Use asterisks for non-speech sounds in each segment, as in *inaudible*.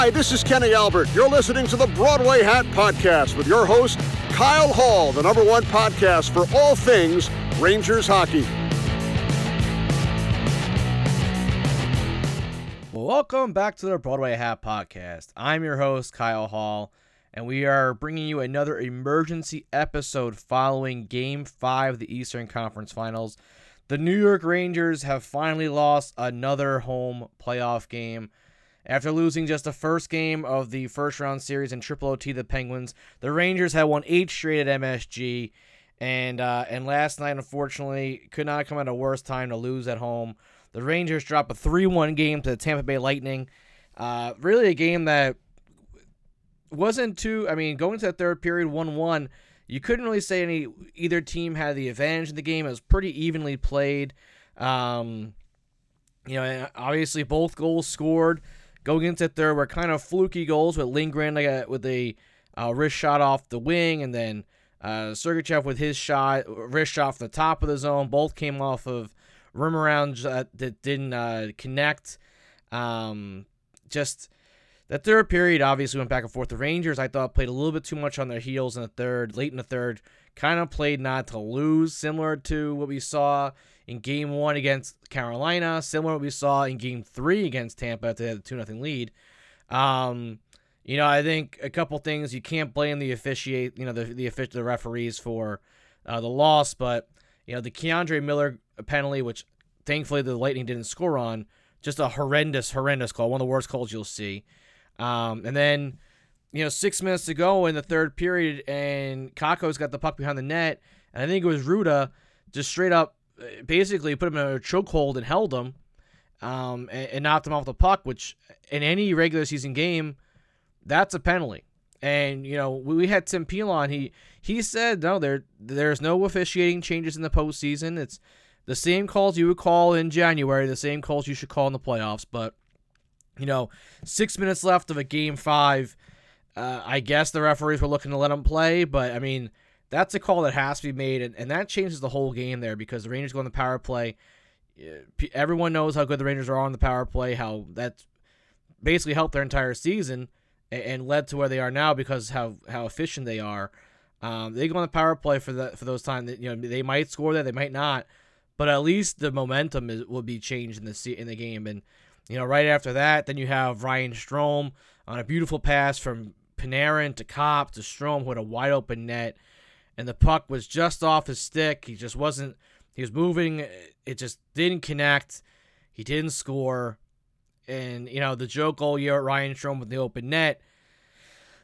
Hi, this is Kenny Albert. You're listening to the Broadway Hat Podcast with your host, Kyle Hall, the number one podcast for all things Rangers hockey. Welcome back to the Broadway Hat Podcast. I'm your host, Kyle Hall, and we are bringing you another emergency episode following Game 5 of the Eastern Conference Finals. The New York Rangers have finally lost another home playoff game. After losing just the first game of the first round series in Triple OT, the Penguins, the Rangers had won eight straight at MSG, and uh, and last night, unfortunately, could not come at a worse time to lose at home. The Rangers drop a 3-1 game to the Tampa Bay Lightning. Uh, really, a game that wasn't too. I mean, going to the third period, 1-1. You couldn't really say any either team had the advantage in the game. It was pretty evenly played. Um, you know, obviously both goals scored going into third were kind of fluky goals with Lindgren like with a uh, wrist shot off the wing, and then uh, Sergachev with his shot, wrist shot from the top of the zone. Both came off of rim around that, that didn't uh, connect. Um, just the third period obviously went back and forth. The Rangers, I thought, played a little bit too much on their heels in the third, late in the third. Kind of played not to lose, similar to what we saw in game one against Carolina, similar what we saw in game three against Tampa after they had a 2 0 lead. Um, you know, I think a couple things you can't blame the officiate, you know, the the, the referees for uh, the loss, but you know the K'Andre Miller penalty, which thankfully the Lightning didn't score on, just a horrendous, horrendous call, one of the worst calls you'll see. Um, and then, you know, six minutes to go in the third period, and Kakko's got the puck behind the net, and I think it was Rutta just straight up basically put him in a chokehold and held him, um, and, and, knocked him off the puck. Which in any regular season game, that's a penalty. And you know we, we had Tim Pilon. He he said no, there there's no officiating changes in the postseason. It's the same calls you would call in January, the same calls you should call in the playoffs. But you know, six minutes left of a game five. Uh, I guess the referees were looking to let him play, but I mean, that's a call that has to be made, and, and that changes the whole game there because the Rangers go on the power play. Everyone knows how good the Rangers are on the power play, how that's basically helped their entire season and, and led to where they are now because how how efficient they are. Um, they go on the power play for that for those times. That, you know they might score that, they might not, but at least the momentum is, will be changed in the in the game. And you know right after that, then you have Ryan Strome on a beautiful pass from Panarin to Copp to Strome with a wide open net and the puck was just off his stick. He just wasn't. He was moving. It just didn't connect. He didn't score. And you know the joke all year at Ryan Strome with the open net.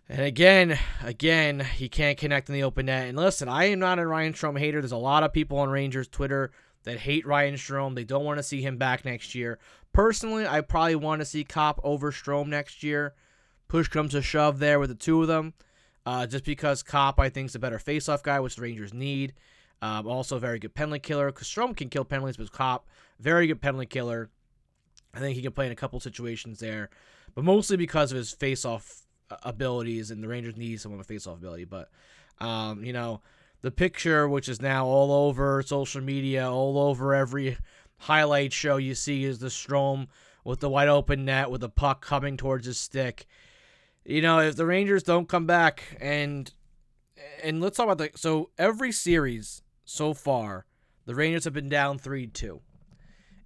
And again, again, he can't connect in the open net. And listen, I am not a Ryan Strome hater. There's a lot of people on Rangers Twitter that hate Ryan Strome. They don't want to see him back next year. Personally, I probably want to see Copp over Strome next year. Push comes to shove there with the two of them uh, just because Copp, I think, is a better faceoff guy, which the Rangers need. Um, also, very good penalty killer. Strome can kill penalties, but Copp, very good penalty killer. I think he can play in a couple situations there, but mostly because of his face-off abilities, and the Rangers need someone with face-off ability. But um, you know, the picture, which is now all over social media, all over every highlight show you see, is the Strome with the wide open net with the puck coming towards his stick. You know, if the Rangers don't come back and and let's talk about the so every series so far, the Rangers have been down three two.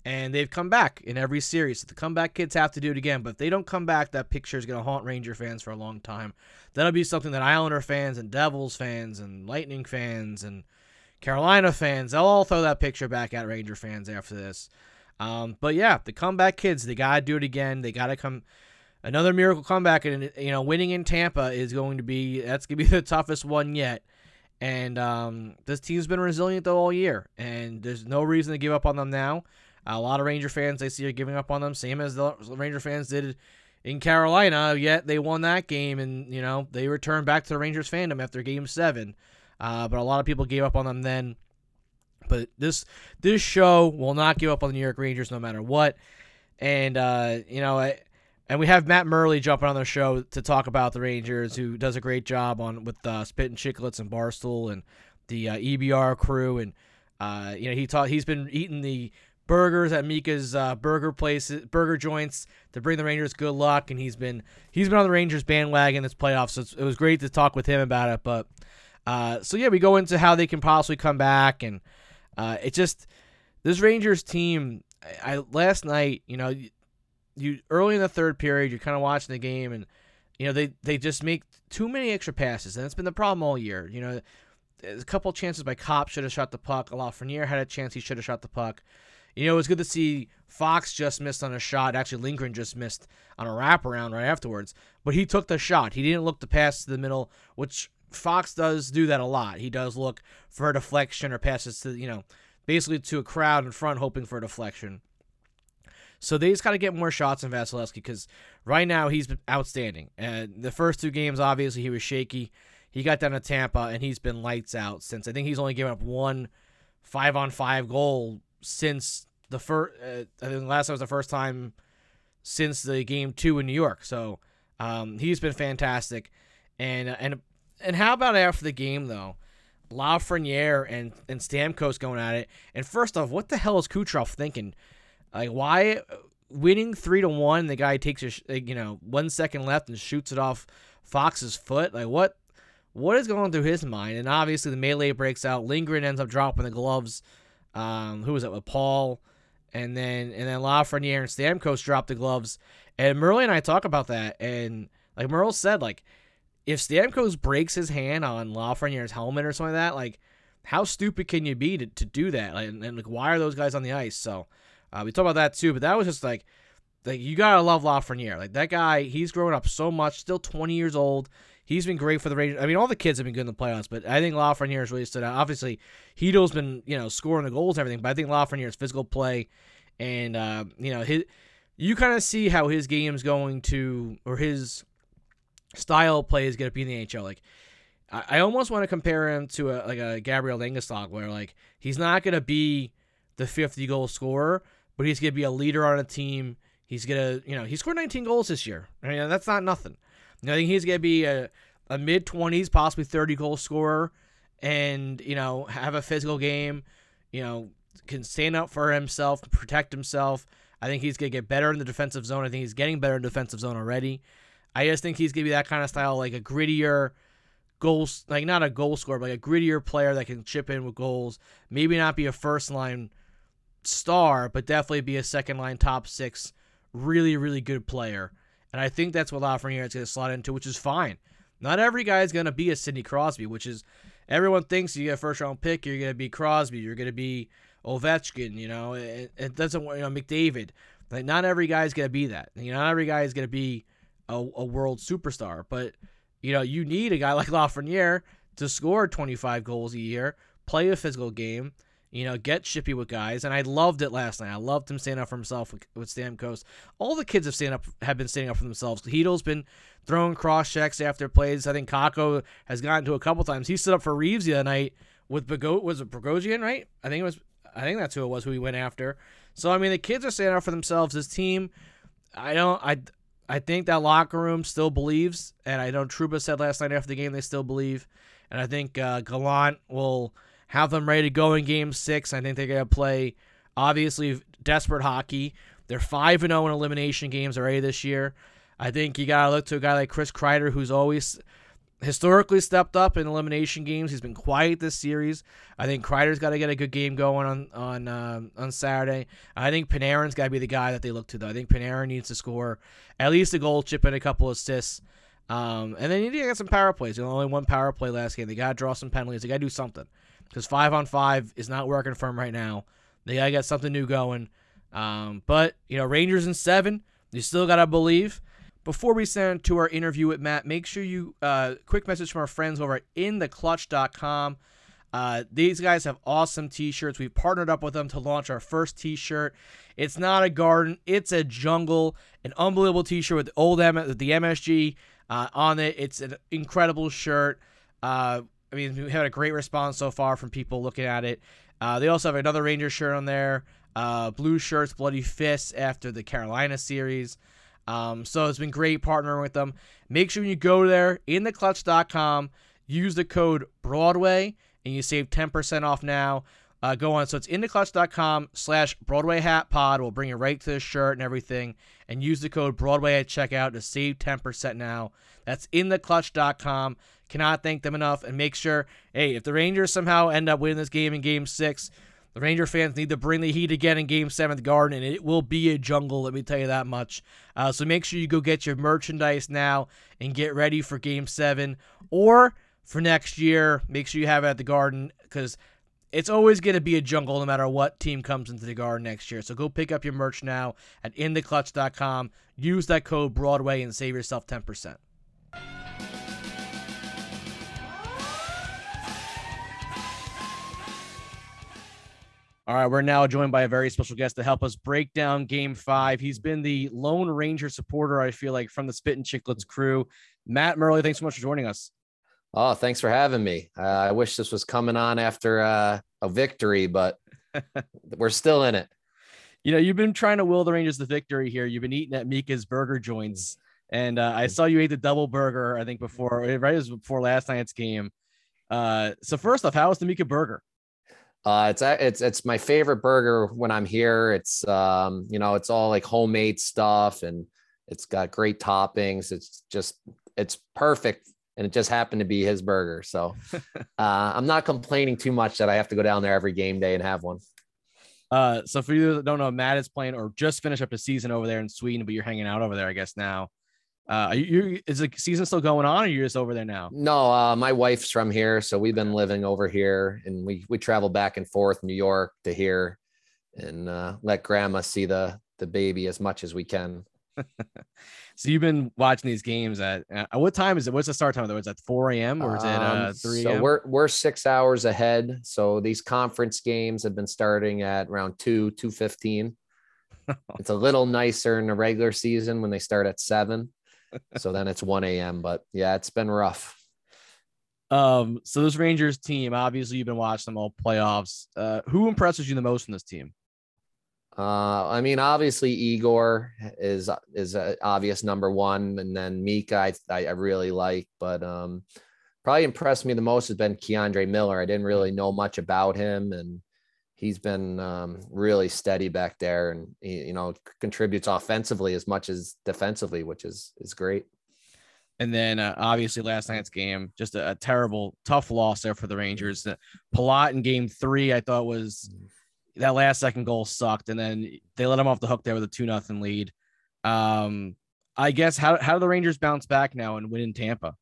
And they've come back in every series. The comeback kids have to do it again, but if they don't come back, that picture is going to haunt Ranger fans for a long time. That'll be something that Islander fans and Devils fans and Lightning fans and Carolina fans, they'll all throw that picture back at Ranger fans after this. Um, but yeah, the comeback kids, they got to do it again. They got to come another miracle comeback, and you know, winning in Tampa is going to be that's gonna be *laughs* the toughest one yet. And um, this team's been resilient though all year, and there's no reason to give up on them now. A lot of Ranger fans they see are giving up on them, same as the Ranger fans did in Carolina. Yet they won that game, and you know they returned back to the Rangers fandom after Game Seven. Uh, but a lot of people gave up on them then. But this this show will not give up on the New York Rangers no matter what. And uh, you know, I, and we have Matt Murley jumping on the show to talk about the Rangers, who does a great job on with uh, Spittin' Chiclets and Barstool and the uh, EBR crew, and uh, you know he taught he's been eating the burgers at Mika's uh, burger places, burger joints to bring the Rangers good luck, and he's been he's been on the Rangers bandwagon this playoff, so it was great to talk with him about it. But uh, so yeah, we go into how they can possibly come back, and uh, it just this Rangers team. I, I last night, you know, you early in the third period, you're kind of watching the game, and you know they they just make too many extra passes, and it's been the problem all year. You know, a couple chances by Copp should have shot the puck. Lafreniere had a chance; he should have shot the puck. You know, it was good to see Fox just missed on a shot. Actually, Lindgren just missed on a wraparound right afterwards, but he took the shot. He didn't look to pass to the middle, which Fox does do that a lot. He does look for a deflection or passes to, you know, basically to a crowd in front hoping for a deflection. So they just got to get more shots in Vasilevskiy because right now he's been outstanding. And the first two games, obviously, he was shaky. He got down to Tampa and he's been lights out since. I think he's only given up one five on five goal since the first. Uh, I think last time was the first time since the game two in New York. So um, he's been fantastic. And and and how about after the game though? Lafreniere and and Stamkos going at it. And first off, what the hell is Kucherov thinking? Like, why winning three to one? The guy takes a you know one second left and shoots it off Fox's foot. Like, what what is going through his mind? And obviously, the melee breaks out. Lindgren ends up dropping the gloves. Um, who was it with Paul? And then and then Lafreniere and Stamkos drop the gloves. And Murley and I talk about that. And like Merle said, like if Stamkos breaks his hand on Lafreniere's helmet or something like that, like how stupid can you be to, to do that? Like, and, and like why are those guys on the ice? So uh, we talk about that too, but that was just like, like you gotta love Lafreniere. Like that guy, he's growing up so much. Still 20 years old. He's been great for the Rangers. I mean, all the kids have been good in the playoffs, but I think Lafreniere has really stood out. Obviously, Chytil's been you know scoring the goals and everything, but I think Lafreniere's physical play and uh, you know his, you kind of see how his game's going to or his style play is going to be in the NHL. Like, I, almost want to compare him to a like a Gabriel Landeskog, where like he's not going to be the 50 goal scorer, but he's going to be a leader on a team. He's going to, you know, he scored 19 goals this year. I mean, that's not nothing. I think he's going to be a, a mid 20s, possibly 30 goal scorer, and you know have a physical game. You know, can stand up for himself, protect himself. I think he's going to get better in the defensive zone. I think he's getting better in the defensive zone already. I just think he's gonna be that kind of style, like a grittier goals, like not a goal scorer, but like a grittier player that can chip in with goals. Maybe not be a first line star, but definitely be a second line top six, really really good player. And I think that's what Lafreniere is gonna slot into, which is fine. Not every guy is gonna be a Sidney Crosby, which is everyone thinks you get a first round pick, you're gonna be Crosby, you're gonna be Ovechkin, you know. It, it doesn't, you know, McDavid. Like not every guy is gonna be that. You know, not every guy is gonna be a, a world superstar. But you know, you need a guy *laughs* like Lafreniere to score 25 goals a year, play a physical game, you know, get shippy with guys. And I loved it last night. I loved him standing up for himself with, with Stamkos. All the kids have stand up have been standing up for themselves. Chytil's been throwing cross checks after plays. I think Kakko has gotten to a couple times. He stood up for Reeves the other night with Bago was it Bogosian, right? I think it was. I think that's who it was who he went after. So I mean, the kids are standing up for themselves. This team, I don't. I I think that locker room still believes, and I know Trouba said last night after the game they still believe, and I think uh, Gallant will have them ready to go in Game Six. I think they're gonna play obviously desperate hockey. They're five and zero oh in elimination games already this year. I think you gotta look to a guy like Chris Kreider, who's always historically stepped up in elimination games. He's been quiet this series. I think Kreider's got to get a good game going on on uh, on Saturday. I think Panarin's got to be the guy that they look to. Though I think Panarin needs to score at least a goal, chip in a couple assists. Um, and then you need to get some power plays. You know, only one power play last game. They got to draw some penalties. They got to do something because five on five is not working for them right now. They got to get something new going. Um, but you know, Rangers in seven. You still got to believe. Before we send to our interview with Matt, make sure you uh, quick message from our friends over at intheclutch.com. Uh, these guys have awesome t-shirts. We've partnered up with them to launch our first t-shirt. It's not a garden, it's a jungle. An unbelievable t-shirt with the old M- the MSG uh, on it. It's an incredible shirt. Uh, I mean, we had a great response so far from people looking at it. Uh, they also have another Ranger shirt on there. Uh, blue shirts, bloody fists after the Carolina series. Um, so it's been great partnering with them. Make sure you go there in theclutch.com, use the code Broadway, and you save 10% off now. Uh, go on. So it's in theclutch.com slash Broadway Hat Pod. We'll bring you right to the shirt and everything. And use the code Broadway at checkout to save 10% now. That's in theclutch.com. Cannot thank them enough. And make sure, hey, if the Rangers somehow end up winning this game in game six, the Ranger fans need to bring the heat again in Game 7 the Garden, and it will be a jungle, let me tell you that much. Uh, so make sure you go get your merchandise now and get ready for Game 7. Or for next year, make sure you have it at the Garden because it's always going to be a jungle no matter what team comes into the Garden next year. So go pick up your merch now at intheclutch.com. Use that code Broadway and save yourself 10%. All right, we're now joined by a very special guest to help us break down game five. He's been the Lone Ranger supporter, I feel like, from the Spittin' Chiclets crew. Matt Murley, thanks so much for joining us. Oh, thanks for having me. Uh, I wish this was coming on after uh, a victory, but *laughs* we're still in it. You know, you've been trying to will the Rangers the victory here. You've been eating at Mika's burger joints, and uh, I saw you ate the double burger. I think before, right? It was before last night's game. Uh, so first off, how was the Mika burger? Uh, it's it's it's my favorite burger when I'm here. It's um, you know, it's all like homemade stuff and it's got great toppings. It's just it's perfect, and it just happened to be his burger. So *laughs* uh, I'm not complaining too much that I have to go down there every game day and have one. Uh, so for you that don't know, Matt is playing or just finished up a season over there in Sweden, but you're hanging out over there, I guess now. Uh, you, is the season still going on, or you're just over there now? No, uh, my wife's from here, so we've been living over here, and we we travel back and forth, New York to here, and uh, let Grandma see the the baby as much as we can. *laughs* so you've been watching these games at, at what time is it? What's the start time? Was it 4 a.m. or is it uh, 3 um, So we're we're six hours ahead. So these conference games have been starting at around two two fifteen. *laughs* it's a little nicer in the regular season when they start at seven so then it's 1 a.m. But yeah, it's been rough. Um, so this Rangers team, obviously you've been watching them all playoffs. Uh, who impresses you the most in this team? Uh, I mean, obviously Igor is is obvious number one, and then Mika I, I really like, but um, probably impressed me the most has been K'Andre Miller. I didn't really know much about him, and he's been um, really steady back there and he, you know contributes offensively as much as defensively which is is great. And then uh, obviously last night's game just a, a, terrible tough loss there for the rangers. Uh, palat in game three i thought was that last second goal sucked and then they let him off the hook there with a two nothing lead. Um i guess how, how do the rangers bounce back now and win in tampa?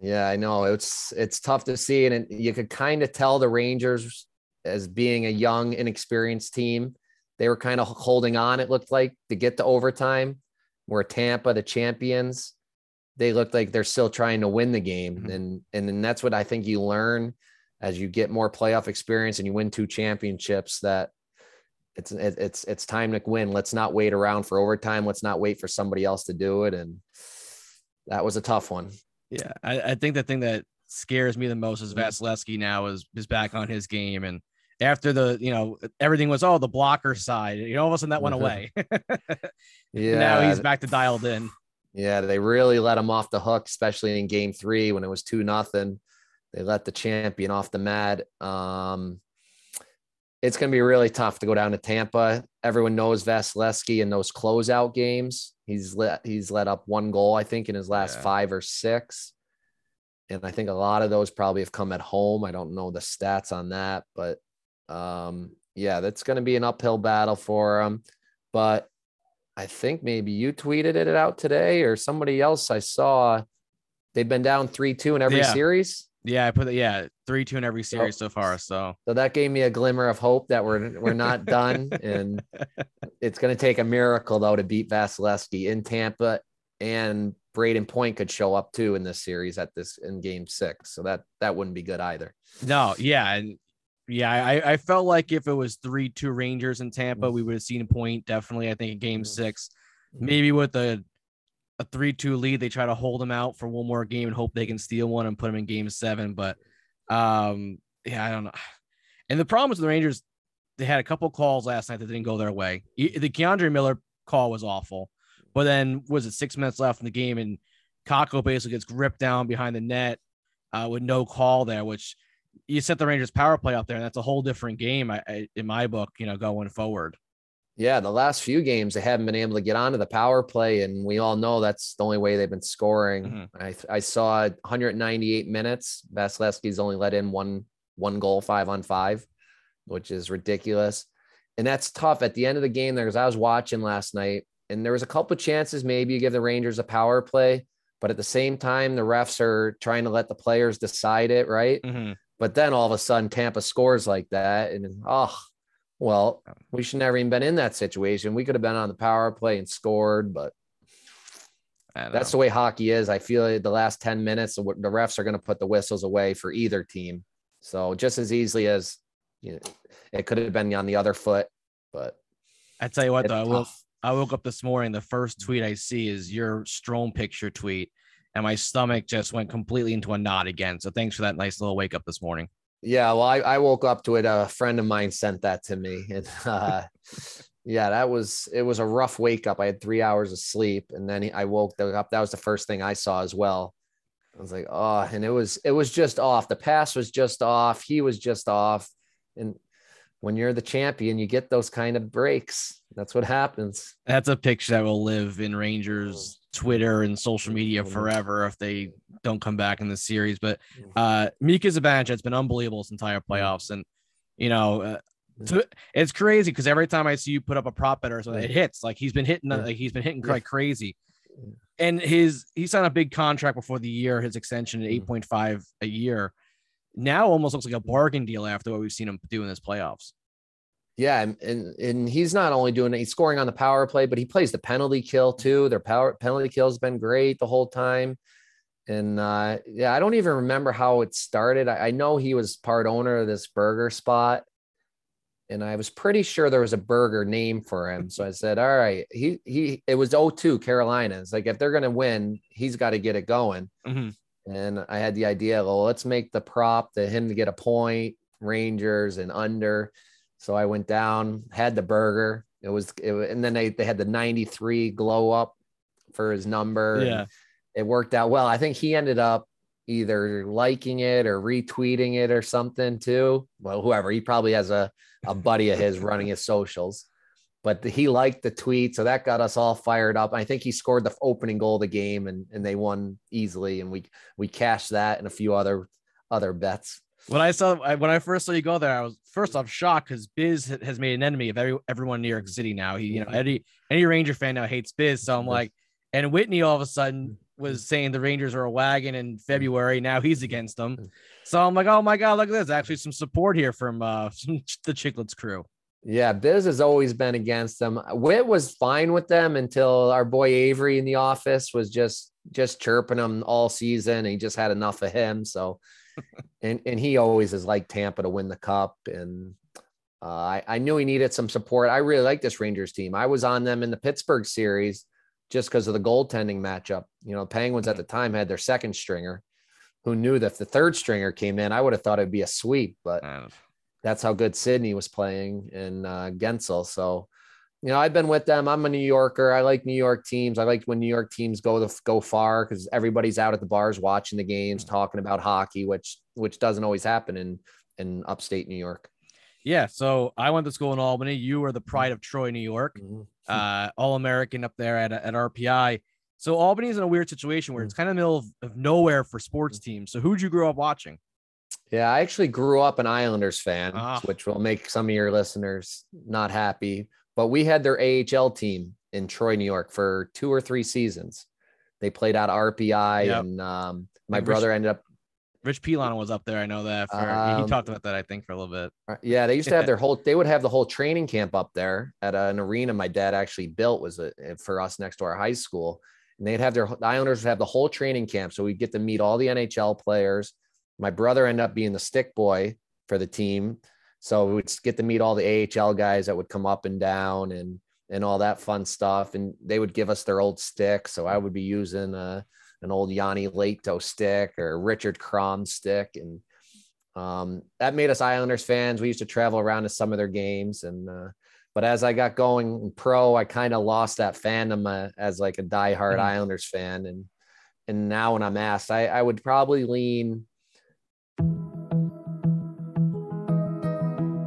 Yeah i know. It's it's tough to see and it, you could kind of tell the rangers as being a young, inexperienced team. They were kind of holding on, it looked like, to get to overtime. Where Tampa, the champions, they looked like they're still trying to win the game. Mm-hmm. And and then that's what I think you learn as you get more playoff experience and you win two championships that it's it's it's time to win. Let's not wait around for overtime. Let's not wait for somebody else to do it. And that was a tough one. Yeah, I, I think the thing that scares me the most is Vasilevskiy now is is back on his game and after the you know everything was oh the blocker side you know all of a sudden that went away *laughs* Yeah. now he's back to dialed in Yeah, they really let him off the hook, especially in game three when it was two nothing. They let the champion off the mat. Um, it's going to be really tough to go down to Tampa. Everyone knows Vasilevskiy in those closeout games. He's let he's let up one goal, I think, in his last Yeah. five or six. And I think a lot of those probably have come at home. I don't know the stats on that, but um, yeah, that's going to be an uphill battle for him. But I think maybe you tweeted it out today or somebody else I saw. They've been down 3 2 in every Yeah. series. yeah I put it yeah three two in every series so far so So that gave me a glimmer of hope that we're we're not done. And *laughs* it's going to take a miracle, though, to beat Vasilevskiy in Tampa. And Brayden Point could show up too in this series at this in game six. So that that wouldn't be good either. no yeah and yeah I I felt like if it was three two Rangers in Tampa we would have seen a point definitely I think in game six. Maybe with a a three two lead they try to hold them out for one more game and hope they can steal one and put them in game seven but um yeah I don't know. *sighs* And the problem is the Rangers they had a couple calls last night that didn't go their way. The K'Andre Miller call was awful but then was it six minutes left in the game and Kakko basically gets gripped down behind the net uh, with no call there which you set the Rangers power play up there and that's a whole different game I, I, in my book you know going forward Yeah, the last few games they haven't been able to get onto the power play, and we all know that's the only way they've been scoring. Mhm. I I saw 198 minutes. Vasilevskiy's only let in one one goal, five on five, which is ridiculous. And that's tough at the end of the game. There, because I was watching last night, and there was a couple of chances maybe you give the Rangers a power play, but at the same time the refs are trying to let the players decide it, right? Mhm. But then all of a sudden Tampa scores like that, and oh, well, we should never even been in that situation. We could have been on the power play and scored, but that's the way hockey is. I feel like the last 10 minutes, the refs are going to put the whistles away for either team. So just as easily as you know, it could have been on the other foot, but I tell you what, though, I woke. I woke up this morning. The first tweet I see is your Strome picture tweet, and my stomach just went completely into a knot again. So thanks for that nice little wake up this morning. Yeah, well, I, I woke up to it. A friend of mine sent that to me, and *laughs* uh, yeah, that was it was a rough wake up. I had three hours of sleep, and then I woke up. That was the first thing I saw as well. I was like, oh, and it was it was just off. The pass was just off. He was just off, and when you're the champion, you get those kind of breaks. That's what happens. That's a picture that will live in Rangers Twitter and social media forever if they don't come back in the series. But uh, Mika Zibanejad has been unbelievable this entire playoffs, and you know. Uh, to- it's crazy because every time I see you put up a prop bet or something, it hits. Like he's been hitting, like he's been hitting like crazy. And his he signed a big contract before the year, his extension at Mhm. eight point five a year. Now almost looks like a bargain deal after what we've seen him do in his playoffs. Yeah, and, and and he's not only doing it, he's scoring on the power play, but he plays the penalty kill too. Their power penalty kill has been great the whole time. And uh, yeah, I don't even remember how it started. I, I know he was part owner of this burger spot, and I was pretty sure there was a burger name for him. So I said, "All right, he he." It was 0-2 Carolina. It's like if they're gonna win, he's got to get it going. Mhm. And I had the idea, well, let's make the prop to him to get a point, Rangers and under. So I went down, had the burger. It was, it, and then they, they had the 93 glow up for his number. Yeah. It worked out well. I think he ended up either liking it or retweeting it or something too. Well, whoever, he probably has a, a buddy of his running his socials, but he liked the tweet. So that got us all fired up. I think he scored the opening goal of the game and, and they won easily. And we, we cashed that and a few other, other bets. When I saw when I first saw you go there, I was first off shocked because Biz has made an enemy of every everyone in New York City now. He, you know, mm-hmm. any any Ranger fan now hates Biz. So I'm like, and Whitney all of a sudden mm-hmm. was saying the Rangers are a wagon in February. Now he's against them. Mm-hmm. So I'm like, oh my god, look at this! Actually, some support here from uh *laughs* the Chiclets crew. Yeah, Biz has always been against them. Whit was fine with them until our boy Avery in the office was just just chirping him all season. He just had enough of him. So, and and he always has liked Tampa to win the cup. And uh, I I knew he needed some support. I really like this Rangers team. I was on them in the Pittsburgh series just because of the goaltending matchup. You know, Penguins at the time had their second stringer. who knew that if the third stringer came in, I would have thought it'd be a sweep, but that's how good Sidney was playing in uh, Guentzel. So, you know, I've been with them. I'm a New Yorker. I like New York teams. I like when New York teams go to go far because everybody's out at the bars watching the games, talking about hockey, which which doesn't always happen in in upstate New York. yeah. So I went to school in Albany. You are the pride of Troy, New York. uh, All American up there at, at RPI. So Albany's in a weird situation where it's kind of middle of, of nowhere for sports teams. So who'd you grow up watching? Yeah, I actually grew up an Islanders fan, Ah. which will make some of your listeners not happy. But we had their AHL team in Troy, New York for two or three seasons. They played out RPI, Yep. and um, my Rich- brother ended up. Rich Pilon was up there. I know that. For, he Um, talked about that, I think, for a little bit. uh, Yeah, they used to have *laughs* their whole. They would have the whole training camp up there at an arena my dad actually built was a, for us next to our high school, and they'd have their the Islanders would have the whole training camp, so we'd get to meet all the NHL players. My brother ended up being the stick boy for the team, so we would get to meet all the AHL guys that would come up and down and and all that fun stuff, and they would give us their old sticks. So I would be using a, an old Yanni Lato stick or Richard Kromm stick, and um, that made us Islanders fans. We used to travel around to some of their games, and uh, but as I got going pro, I kind of lost that fandom uh, as like a diehard Mhm. Islanders fan, and and now when I'm asked, I, I would probably lean.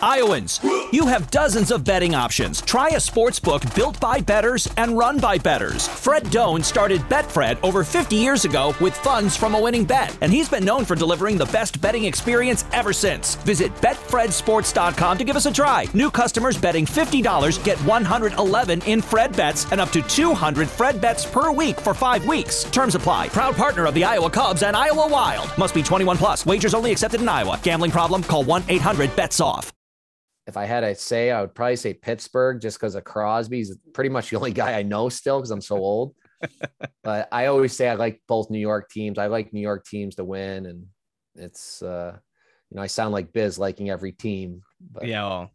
Iowans, you have dozens of betting options. Try a sports book built by bettors and run by bettors. Fred Done started Betfred over 50 years ago with funds from a winning bet, and he's been known for delivering the best betting experience ever since. Visit betfredsports.com to give us a try. New customers betting $50 get 111 in Fred bets and up to 200 Fred bets per week for 5 weeks. Terms apply. Proud partner of the Iowa Cubs and Iowa Wild. Must be 21 plus. Wagers only accepted in Iowa. Gambling problem? Call 1-800-BETS-OFF. If I had to say, I would probably say Pittsburgh just because of Crosby. He's pretty much the only guy I know still because I'm so old. *laughs* but I always say I like both New York teams. I like New York teams to win, and it's uh, you know I sound like Biz liking every team, but Yeah. Well,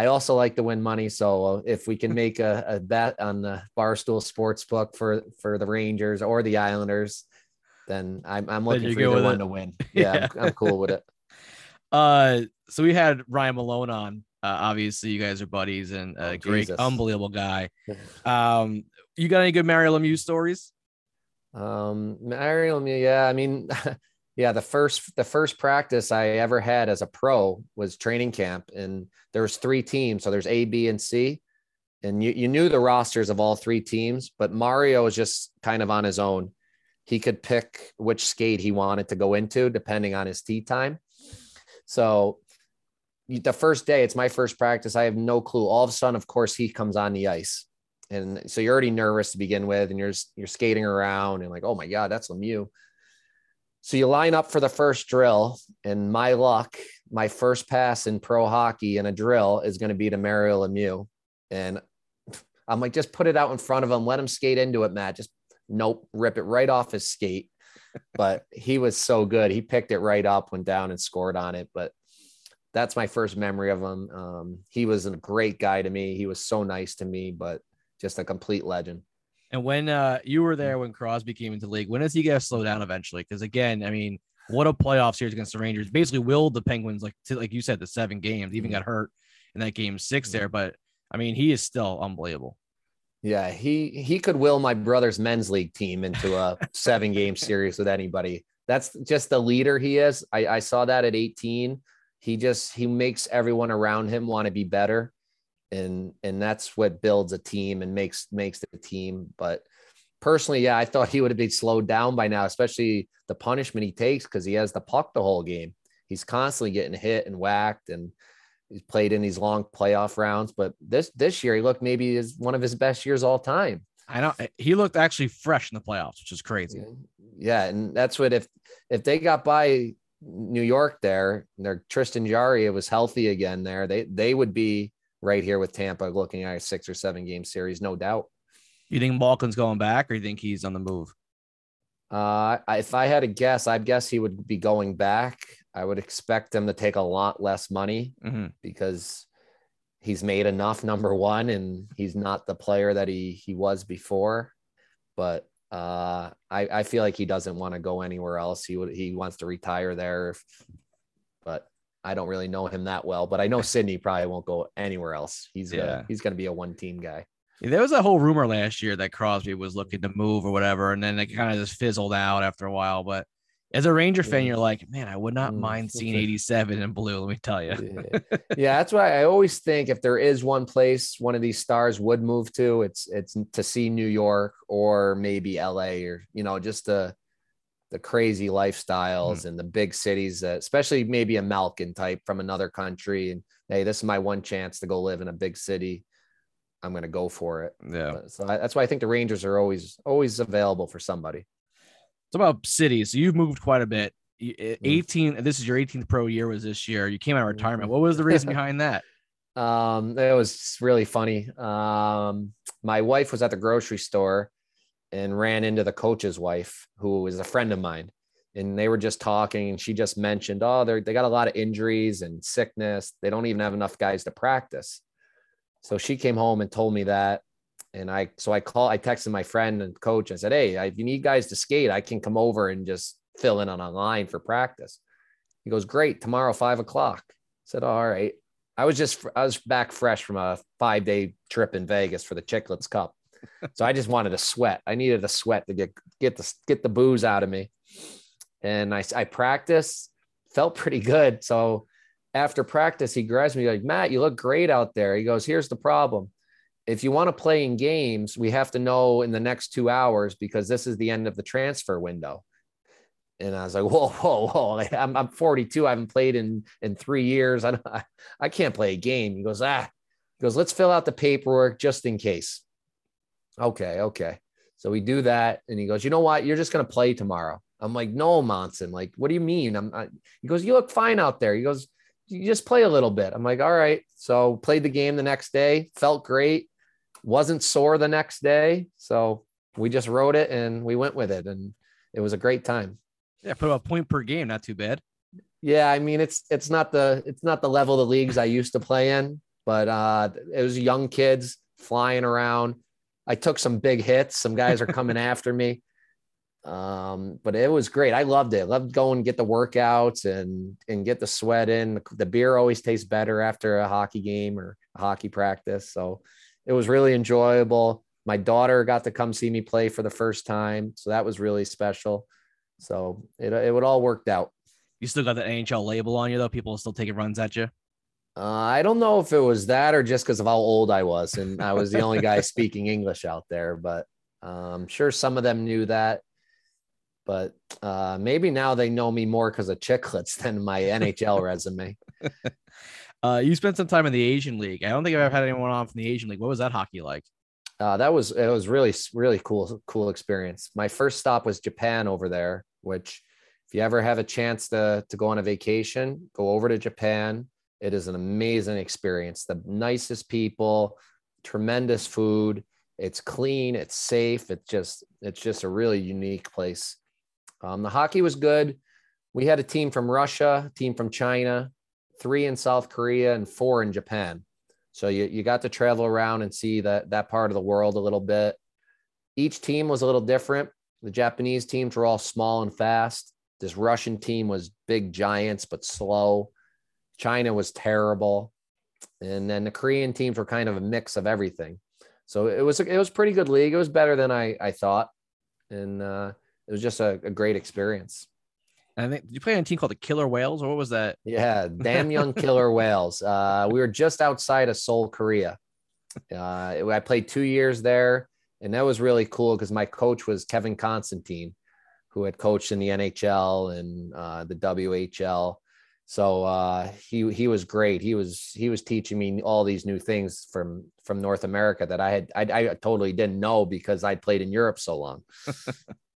I also like to win money. So uh, if we can make a, a bet on the Barstool sports book for for the Rangers or the Islanders, then I'm I'm looking for either one it. to win. Yeah, *laughs* Yeah. I'm, I'm cool with it. *laughs* uh, so we had Ryan Malone on. Uh, obviously, you guys are buddies and a Oh, great, Jesus. unbelievable guy. *laughs* Um, you got any good Mario Lemieux stories? Um, Mario, yeah, I mean, *laughs* yeah, the first the first practice I ever had as a pro was training camp, and there was three teams, so there's A, B, and C, and you you knew the rosters of all three teams, but Mario was just kind of on his own. He could pick which skate he wanted to go into depending on his tee time. So the first day, it's my first practice. I have no clue. All of a sudden, of course, he comes on the ice. And so you're already nervous to begin with and you're you're skating around and like oh my god that's lemieux. So you line up for the first drill and my luck my first pass in pro hockey in a drill is going to be to mario lemieux. And i'm like just put it out in front of him let him skate into it matt. Just nope rip it right off his skate. But he was so good. He picked it right up went down and scored on it. But that's my first memory of him um, he was a great guy to me he was so nice to me but just a complete legend. And when uh, you were there when Crosby came into the league, when does he get to slow down eventually? Because again, I mean, what a playoff series against the Rangers. Basically, willed the Penguins like to like you said, the seven games. Even got hurt in that game six there, but I mean, he is still unbelievable. Yeah, he he could will my brother's men's league team into a *laughs* seven game series with anybody. That's just the leader he is. I, I saw that at 18. He just he makes everyone around him want to be better. And and that's what builds a team and makes makes the team. But personally yeah i thought he would have been slowed down by now especially the punishment he takes because he has the puck the whole game. He's constantly getting hit and whacked and he's played in these long playoff rounds. But this this year he looked maybe is one of his best years all time. I know he looked actually fresh in the playoffs, which is crazy. yeah and that's what if if they got by New York there, their Tristan Jarry was healthy again there. They they would be right here with Tampa looking at a six or seven game series, no doubt. You think Malkin's going back or you think he's on the move? Uh, if I had a guess, I'd guess he would be going back. I would expect him to take a lot less money mm-hmm. because he's made enough number one and he's not the player that he he was before. But uh, I, I feel like he doesn't want to go anywhere else. He would he wants to retire there, but I don't really know him that well. But I know Sidney probably won't go anywhere else. He's yeah. Gonna, he's going to be a one team guy. Yeah, there was a whole rumor last year that Crosby was looking to move or whatever, and then it kind of just fizzled out after a while. But as a Ranger fan, you're like, man, I would not mm. mind seeing *laughs* 87 in blue. Let me tell you. yeah. *laughs* yeah, that's why I always think if there is one place one of these stars would move to, it's it's to see New York or maybe LA or you know just the the crazy lifestyles mm. and the big cities, especially maybe a Malkin type from another country. And hey, this is my one chance to go live in a big city. I'm going to go for it. Yeah. So I, that's why I think the Rangers are always always available for somebody. It's about cities. So you've moved quite a bit. Mm. 18. This is your 18th pro year. Was this year? You came out of retirement. What was the reason behind that? *laughs* Um, it was really funny. Um, my wife was at the grocery store and ran into the coach's wife, who is a friend of mine. And they were just talking, and she just mentioned, Oh, they they got a lot of injuries and sickness. They don't even have enough guys to practice. So she came home and told me that and I so I call I texted my friend and coach. I said, "Hey, if you need guys to skate, I can come over and just fill in on a line for practice." He goes, "Great, tomorrow five o'clock." I said, "All right." I was just I was back fresh from a five day trip in Vegas for the Chiclets Cup, so I just wanted to sweat. I needed a sweat to get get the get the booze out of me, and I I practiced, felt pretty good. So after practice, he grabs me like, "Matt, you look great out there." He goes, "Here's the problem." If you want to play in games, we have to know in the next two hours because this is the end of the transfer window. And I was like, *laughs* whoa, whoa, whoa. I'm, I'm 42. I haven't played in, in three years. *laughs* I, I can't play a game. He goes, ah, he goes, let's fill out the paperwork just in case. Okay. Okay. So we do that. And he goes, you know what? You're just going to play tomorrow. I'm like, no, Monson. Like, what do you mean? I'm, I, he goes, you look fine out there. He goes, you just play a little bit. I'm like, all right. So played the game the next day, felt great wasn't sore the next day. So we just wrote it and we went with it. And it was a great time. Yeah, put a point per game, not too bad. Yeah, I mean it's it's not the it's not the level of the leagues I used to play in, but uh it was young kids flying around. I took some big hits. Some guys are coming *laughs* after me. Um, but it was great. I loved it. Loved going get the workouts and and get the sweat in. The, the beer always tastes better after a hockey game or a hockey practice. So it was really enjoyable. My daughter got to come see me play for the first time, so that was really special. So it it would all worked out. You still got the NHL label on you though. People still taking runs at you. Uh, I don't know if it was that or just because of how old I was, and I was the only guy *laughs* speaking English out there. But uh, I'm sure some of them knew that. But uh, maybe now they know me more because of chiclets *laughs* than my NHL resume. *laughs* Uh, you spent some time in the Asian League. I don't think I've ever had anyone on from the Asian League. What was that hockey like? Uh, that was it was really really cool cool experience. My first stop was Japan over there, which if you ever have a chance to to go on a vacation, go over to Japan. It is an amazing experience. The nicest people, tremendous food. It's clean, it's safe. It's just it's just a really unique place. Um, the hockey was good. We had a team from Russia, team from China, three in South Korea, and four in Japan. So you, you got to travel around and see that that part of the world a little bit. Each team was a little different. The Japanese teams were all small and fast. This Russian team was big giants but slow. China was terrible. And then the Korean teams were kind of a mix of everything. So it was it was pretty good league. It was better than I I thought, and uh, it was just a, a great experience. I think did you play on a team called the Killer Whales, or what was that? Yeah, Daemyung killer *laughs* whales. Uh, we were just outside of Seoul, Korea. Uh, I played two years there, and that was really cool because my coach was Kevin Constantine, who had coached in the NHL and uh, the WHL. So uh, he he was great. He was he was teaching me all these new things from from North America that I had I, I totally didn't know because I'd played in Europe so long. *laughs*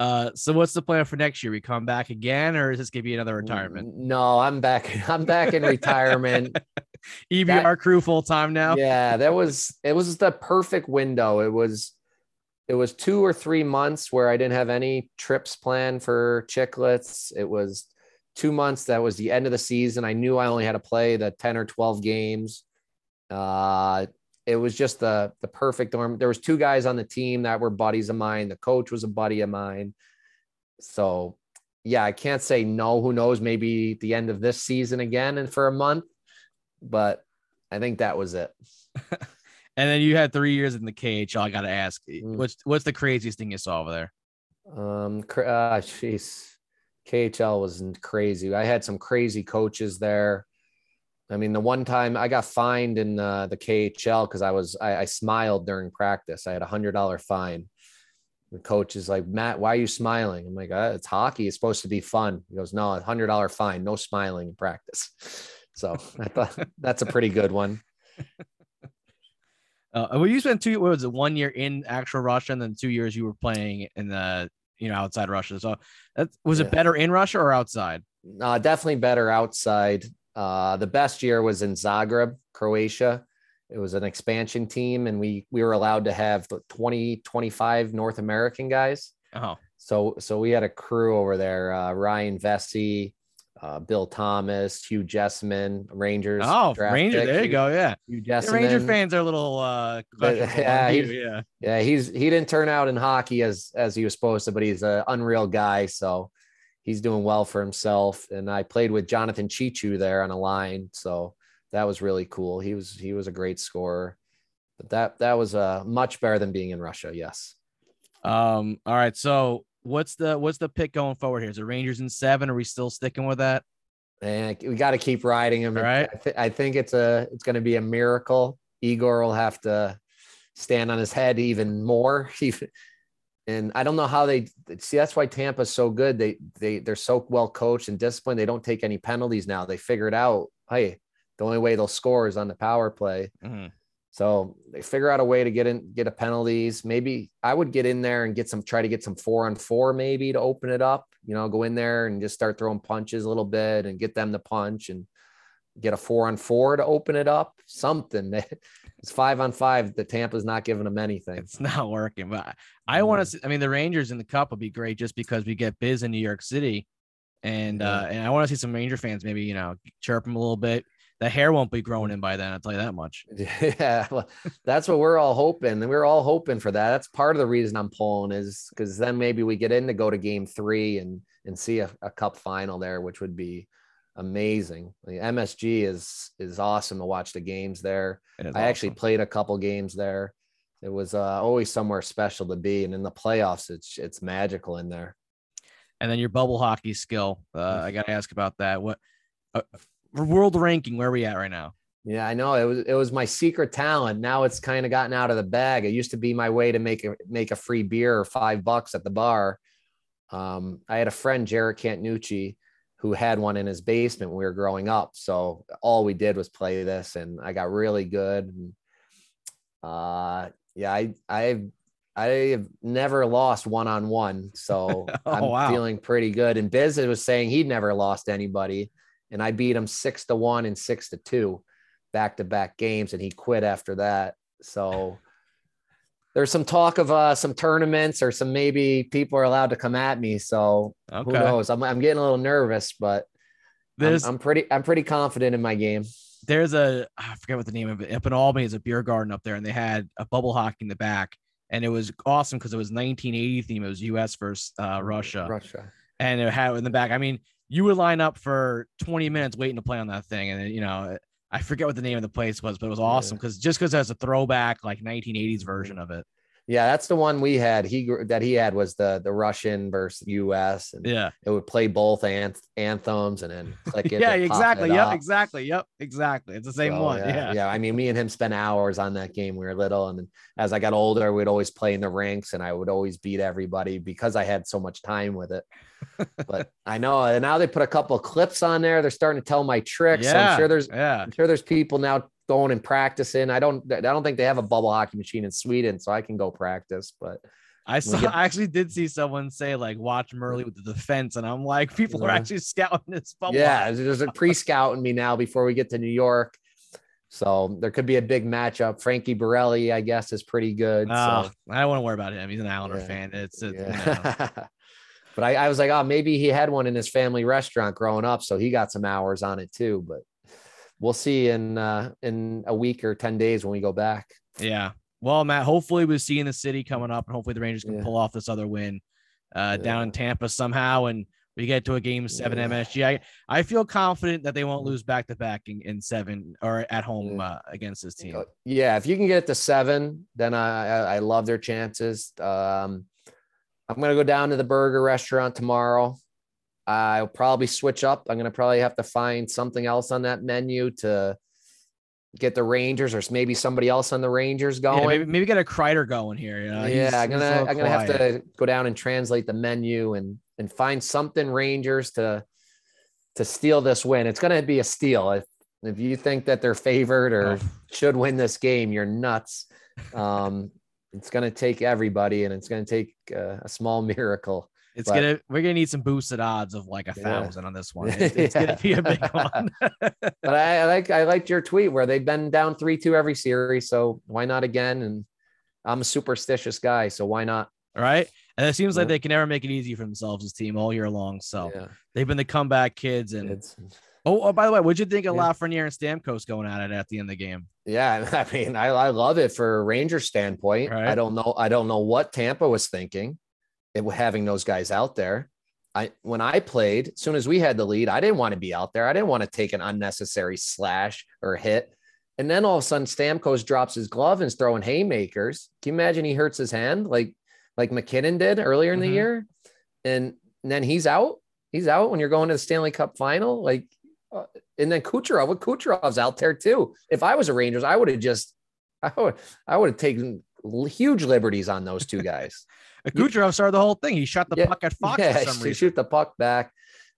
Uh, so what's the plan for next year? We come back again, or is this gonna be another retirement? No, I'm back. *laughs* I'm back in retirement. *laughs* EBR That- crew full time now. yeah, that was it was the perfect window. It was it was two or three months where I didn't have any trips planned for Chiclets. It was two months that was the end of the season. I knew I only had to play the 10 or 12 games. Uh it was just the the perfect dorm. There was two guys on the team that were buddies of mine. The coach was a buddy of mine. So yeah, I can't say no. Who knows? Maybe the end of this season again and for a month. But I think that was it. *laughs* And then you had three years in the KHL. I gotta ask, Mm. what's what's the craziest thing you saw over there? Um, uh, jeez, KHL was crazy. I had some crazy coaches there. I mean, the one time I got fined in uh, the KHL because I was I, I smiled during practice. I had a hundred dollar fine. The coach is like, Matt, why are you smiling? I'm like, uh, it's hockey. It's supposed to be fun. He goes, no, a hundred dollar fine, no smiling in practice. *laughs* So I thought that's a pretty good one. *laughs* Uh, well, you spent two. What was it? One year in actual Russia, and then two years you were playing in the you know outside Russia. So that was it better in Russia or outside? Uh, definitely better outside. Uh, the best year was in Zagreb, Croatia. It was an expansion team, and we we were allowed to have the 20, 25 North American guys. Oh, So so we had a crew over there: uh, Ryan Vesey, uh, Bill Thomas, Hugh Jessiman, Rangers. oh, Ranger. pick. There you Hugh- go. Yeah, Hugh The Ranger fans are a little uh, But, yeah, he- yeah. Yeah, he's he didn't turn out in hockey as as he was supposed to, but he's an unreal guy. So he's doing well for himself. And I played with Jonathan Cheechoo there on a line, so that was really cool. He was he was a great scorer. But that that was uh, much better than being in Russia. Yes. Um. All right. So what's the what's the pick going forward here? Is it Rangers in seven? Are we still sticking with that? And we got to keep riding him. All right. I, th- I think it's a it's going to be a miracle. Igor will have to stand on his head even more. *laughs* Even- and I don't know how they see. That's why Tampa's so good. They they they're so well coached and disciplined. They don't take any penalties now. They figured out, hey, the only way they'll score is on the power play. Mhm. So they figure out a way to get in, get a penalties. Maybe I would get in there and get some, try to get some four on four, maybe to open it up. You know, go in there and just start throwing punches a little bit and get them to punch and get a four on four to open it up. Something. *laughs* It's five on five. The Tampa's not giving them anything. It's not working. But I want to. see, I mean, the Rangers in the Cup would be great just because we get Biz in New York City, and uh, and I want to see some Ranger fans maybe you know chirp them a little bit. The hair won't be growing in by then. I'll tell you that much. *laughs* Yeah, well, that's what we're all hoping. And we're all hoping for that. That's part of the reason I'm pulling is because then maybe we get in to go to game three and and see a, a cup final there, which would be amazing. The MSG is is awesome to watch the games there. I actually played a couple games there. It was uh, always somewhere special to be, and in the playoffs, it's it's magical in there. and then your bubble hockey skill. Uh, I got to ask about that. What uh, world ranking? Where are we at right now? Yeah, I know it was it was my secret talent. Now it's kind of gotten out of the bag. It used to be my way to make a make a free beer or five bucks at the bar. Um, I had a friend, Jared Cantucci, who had one in his basement when we were growing up. So all we did was play this, and I got really good. And, uh, yeah, I I I have never lost one on one, so *laughs* Oh, I'm wow. feeling pretty good. And Biz was saying he'd never lost anybody, and I beat him six to one and six to two, back to back games, and he quit after that. So there's some talk of uh, some tournaments or some maybe people are allowed to come at me. So who knows? I'm I'm getting a little nervous, but I'm, I'm pretty I'm pretty confident in my game. there's a I forget what the name of it up in Albany is a beer garden up there, and they had a bubble hockey in the back, and it was awesome because it was 1980 theme. It was U.S. versus uh, Russia, Russia. and it had in the back. I mean, you would line up for 20 minutes waiting to play on that thing, and you know. I forget what the name of the place was, but it was awesome because just because it has a throwback like 1980s version mm-hmm. of it. Yeah, that's the one we had. He that he had was the the Russian versus U.S. and Yeah. it would play both anth- anthems and then *laughs* click it. Yeah, exactly. it Yep, up. exactly. Yep, exactly. It's the same So, one. Yeah, Yeah. yeah. I mean, me and him spent hours on that game. when We were little, and then as I got older, we'd always play in the ranks, and I would always beat everybody because I had so much time with it. *laughs* but I know, and now they put a couple of clips on there. They're starting to tell my tricks. So I'm sure there's, yeah. I'm sure there's people now going and practicing. I don't, I don't think they have a bubble hockey machine in Sweden, so I can go practice. But I saw. get- *laughs* I actually did see someone say like, "Watch Murley with the defense," and I'm like, *laughs* people are actually scouting this bubble. yeah, there's a pre-scouting me now before we get to New York. So there could be a big matchup. Frankie Borrelli, I guess, is pretty good. Oh, so. I don't want to worry about him. He's an Islander Yeah. fan. It's, it's you know. *laughs* But I, I was like, oh, maybe he had one in his family restaurant growing up, so he got some hours on it too. But we'll see in uh, in a week or ten days when we go back. Yeah. Well, Matt, hopefully we see in the city coming up, and hopefully the Rangers can Yeah. pull off this other win uh, down in Tampa somehow, and we get to a game seven Yeah. MSG. I, I feel confident that they won't lose back to back in, in seven or at home Yeah. uh, against this team. Yeah, if you can get it to seven, then I I, I love their chances. Um, I'm gonna go down to the burger restaurant tomorrow. I'll probably switch up. I'm gonna probably have to find something else on that menu to get the Rangers or maybe somebody else on the Rangers Yeah, going. maybe, maybe get a Kreider going here. You know? yeah, He's- I'm gonna I'm gonna have to go down and translate the menu and and find something Rangers to to steal this win. It's gonna be a steal. If if you think that they're favored or Oh. should win this game, you're nuts. Um, it's gonna take everybody, and it's gonna take uh, a small *laughs* miracle. It's but- gonna we're gonna need some boosted odds of like a Yeah. thousand on this *laughs* one. It's, it's gonna be a big one. *laughs* But I, I like I liked your tweet where they've been down three two every series, so why not again? And I'm a superstitious guy, so why not? right? And it seems like they can never make it easy for themselves, as team all year long. So Yeah, they've been the comeback kids. And it's oh, oh, by the way, what'd you think of Yeah. Lafreniere and Stamkos going at it at the end of the game? Yeah, *laughs* I mean, I, I love it for a Ranger standpoint. Right. I don't know. I don't know what Tampa was thinking, it having those guys out there. I when I played, as soon as we had the lead, I didn't want to be out there. I didn't want to take an unnecessary slash or hit. And then all of a sudden, Stamkos drops his glove and is throwing haymakers. Can you imagine he hurts his hand like like MacKinnon did earlier in the Mhm. year? And, and then he's out. He's out when you're going to the Stanley Cup final. Like, uh, and then Kucherov, what Kucherov's out there too. If I was a Rangers, I would have just, I would, I would have taken huge liberties on those two guys. *laughs* Kucherov started the whole thing. He shot the Yeah, puck at Fox yeah, for some reason. shoot the puck back.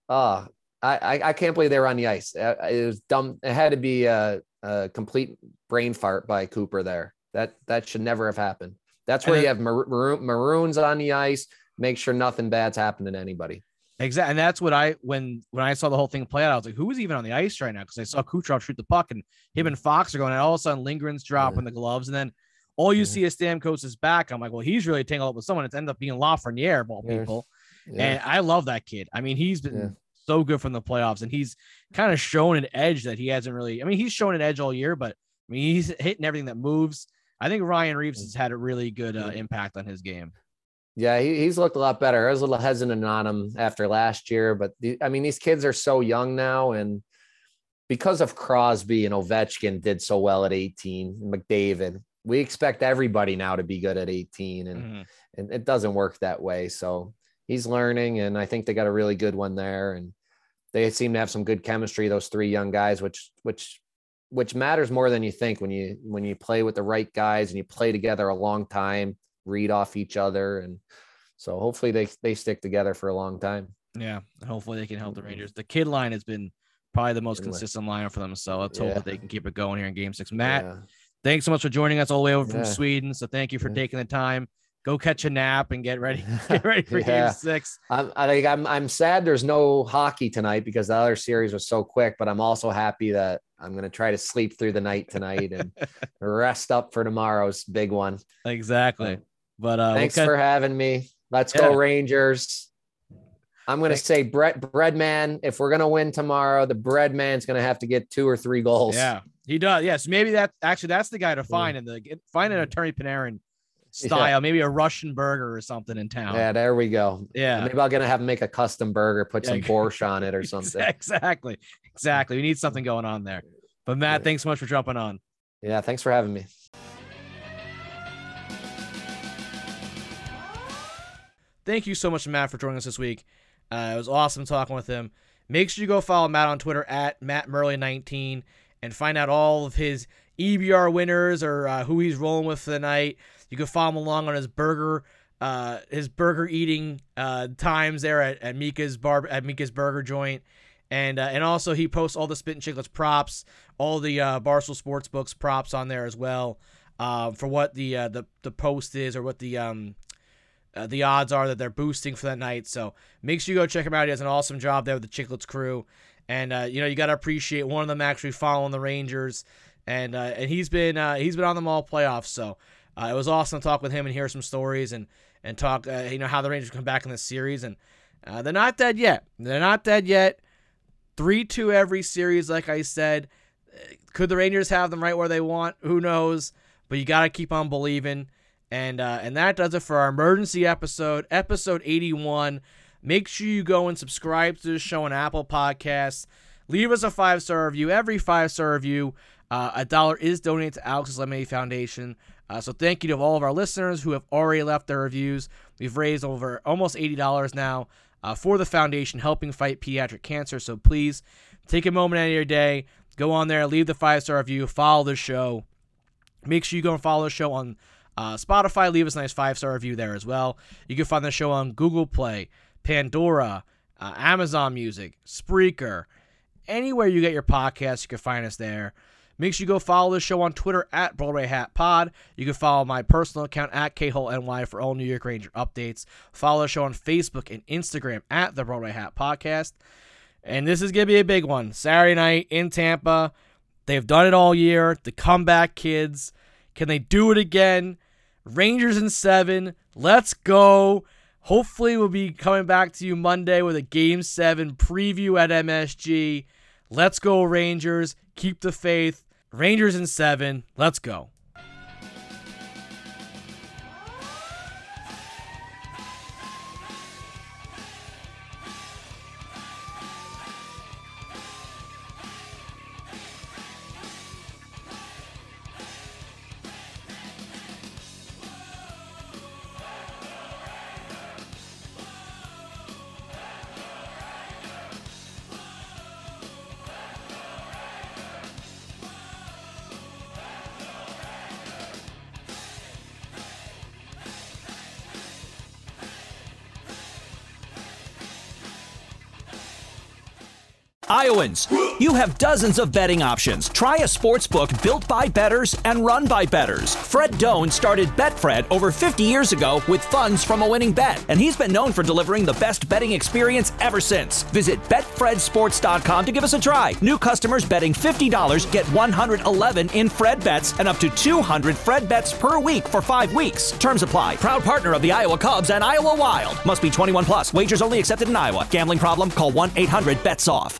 Uh, I, I, I can't believe they were on the ice. Uh, It was dumb. It had to be a, a complete brain fart by Cooper there. That that should never have happened. That's where you have mar- maroon, maroons on the ice. Make sure nothing bad's happening to anybody. Exactly, and that's what I when when I saw the whole thing play out, I was like, who is even on the ice right now? Because I saw Kucherov shoot the puck, and him and Fox are going, and all of a sudden Lindgren's dropping the gloves, and then all you Yeah. see is Stamkos' back. I'm like, well, he's really tangled up with someone. It's ended up being Lafreniere, of all people. Yeah. And I love that kid. I mean, he's been Yeah. so good from the playoffs, and he's kind of shown an edge that he hasn't really. I mean, he's shown an edge all year, but I mean, he's hitting everything that moves. I think Ryan Reaves has had a really good uh, impact on his game. Yeah, he, he's looked a lot better. I was a little hesitant on him after last year, but the, I mean, these kids are so young now, and because of Crosby and Ovechkin did so well at 18, McDavid, we expect everybody now to be good at 18, and Mhm. and it doesn't work that way. So he's learning, and I think they got a really good one there, and they seem to have some good chemistry. Those three young guys, which which which matters more than you think when you when you play with the right guys and you play together a long time, read off each other, and so hopefully they they stick together for a long time. Yeah, and hopefully they can help the Rangers. The kid line has been probably the most line. consistent lineup for them. So let's hope that they can keep it going here in Game Six. Matt, Yeah. Thanks so much for joining us all the way over from Sweden. So thank you for Yeah. taking the time. Go catch a nap and get ready. *laughs* Get ready for Yeah. Game Six. I'm I think I'm I'm sad there's no hockey tonight because the other series was so quick, but I'm also happy that I'm gonna try to sleep through the night tonight and *laughs* rest up for tomorrow's big one. Exactly. But uh, we'll Thanks catch- for having me. Let's Yeah. go Rangers. I'm gonna say Brett Breadman. If we're gonna win tomorrow, the Breadman's gonna have to get two or three goals. Yeah, he does. Yes, maybe that actually that's the guy to find in the find an Artemi Panarin *laughs* style, maybe a Russian burger or something in town. Yeah, there we go. Yeah. Maybe I'm gonna have him make a custom burger, put Yeah. some *laughs* borscht on it or something. exactly, exactly. We need something going on there. But Matt, Yeah. thanks so much for jumping on. Yeah, thanks for having me. thank you so much, Matt, for joining us this week. Uh, it was awesome talking with him. Make sure you go follow Matt on Twitter at Matt Murley19 and find out all of his EBR winners or uh, who he's rolling with for the night. You can follow him along on his burger, uh, his burger eating uh, times there at, at Mika's bar at Mika's Burger Joint, and uh, and also he posts all the Spittin' Chiclets props, all the uh, Barstool Sportsbooks props on there as well, uh, for what the uh, the the post is or what the um uh, the odds are that they're boosting for that night. So make sure you go check him out. He does an awesome job there with the Chiclets crew. And uh, you know you got to appreciate one of them actually following the Rangers, and uh, and he's been uh, he's been on them all playoffs. So uh, it was awesome to talk with him and hear some stories and and talk uh, you know how the Rangers come back in this series. And they're not dead yet. They're not dead yet. Three two every series, like I said. Could the Rangers have them right where they want? Who knows? But you got to keep on believing. And uh, and that does it for our emergency episode, episode 81. Make sure you go and subscribe to the show on Apple Podcasts. Leave us a five star review. Every five star review, uh, a dollar is donated to Alex's Lemonade Foundation. Uh, so thank you to all of our listeners who have already left their reviews. We've raised over almost eighty dollars now uh, for the foundation helping fight pediatric cancer. So please take a moment out of your day, go on there, leave the five star review, follow the show. Make sure you go and follow the show on uh, Spotify, leave us a nice five star review there as well. You can find the show on Google Play, Pandora, uh, Amazon Music, Spreaker, anywhere you get your podcasts, you can find us there. Make sure you go follow the show on Twitter at Broadway Hat Pod. You can follow my personal account at KHoleNY for all New York Ranger updates. Follow the show on Facebook and Instagram at the Broadway Hat Podcast. And this is going to be a big one. Saturday night in Tampa. They've done it all year. The comeback kids. Can they do it again? Rangers in seven. Let's go. Hopefully, we'll be coming back to you Monday with a game seven preview at MSG. Let's go, Rangers. Keep the faith. Rangers in seven. Let's go. You have dozens of betting options. Try a sports book built by bettors and run by bettors. Fred Done started Betfred over 50 years ago with funds from a winning bet, and he's been known for delivering the best betting experience ever since. Visit betfredsports.com to give us a try. New customers betting $50 get 111 in Fred bets and up to 200 Fred bets per week for 5 weeks. Terms apply. Proud partner of the Iowa Cubs and Iowa Wild. Must be 21 plus. Wagers only accepted in Iowa. Gambling problem? Call 1-800-BETS off.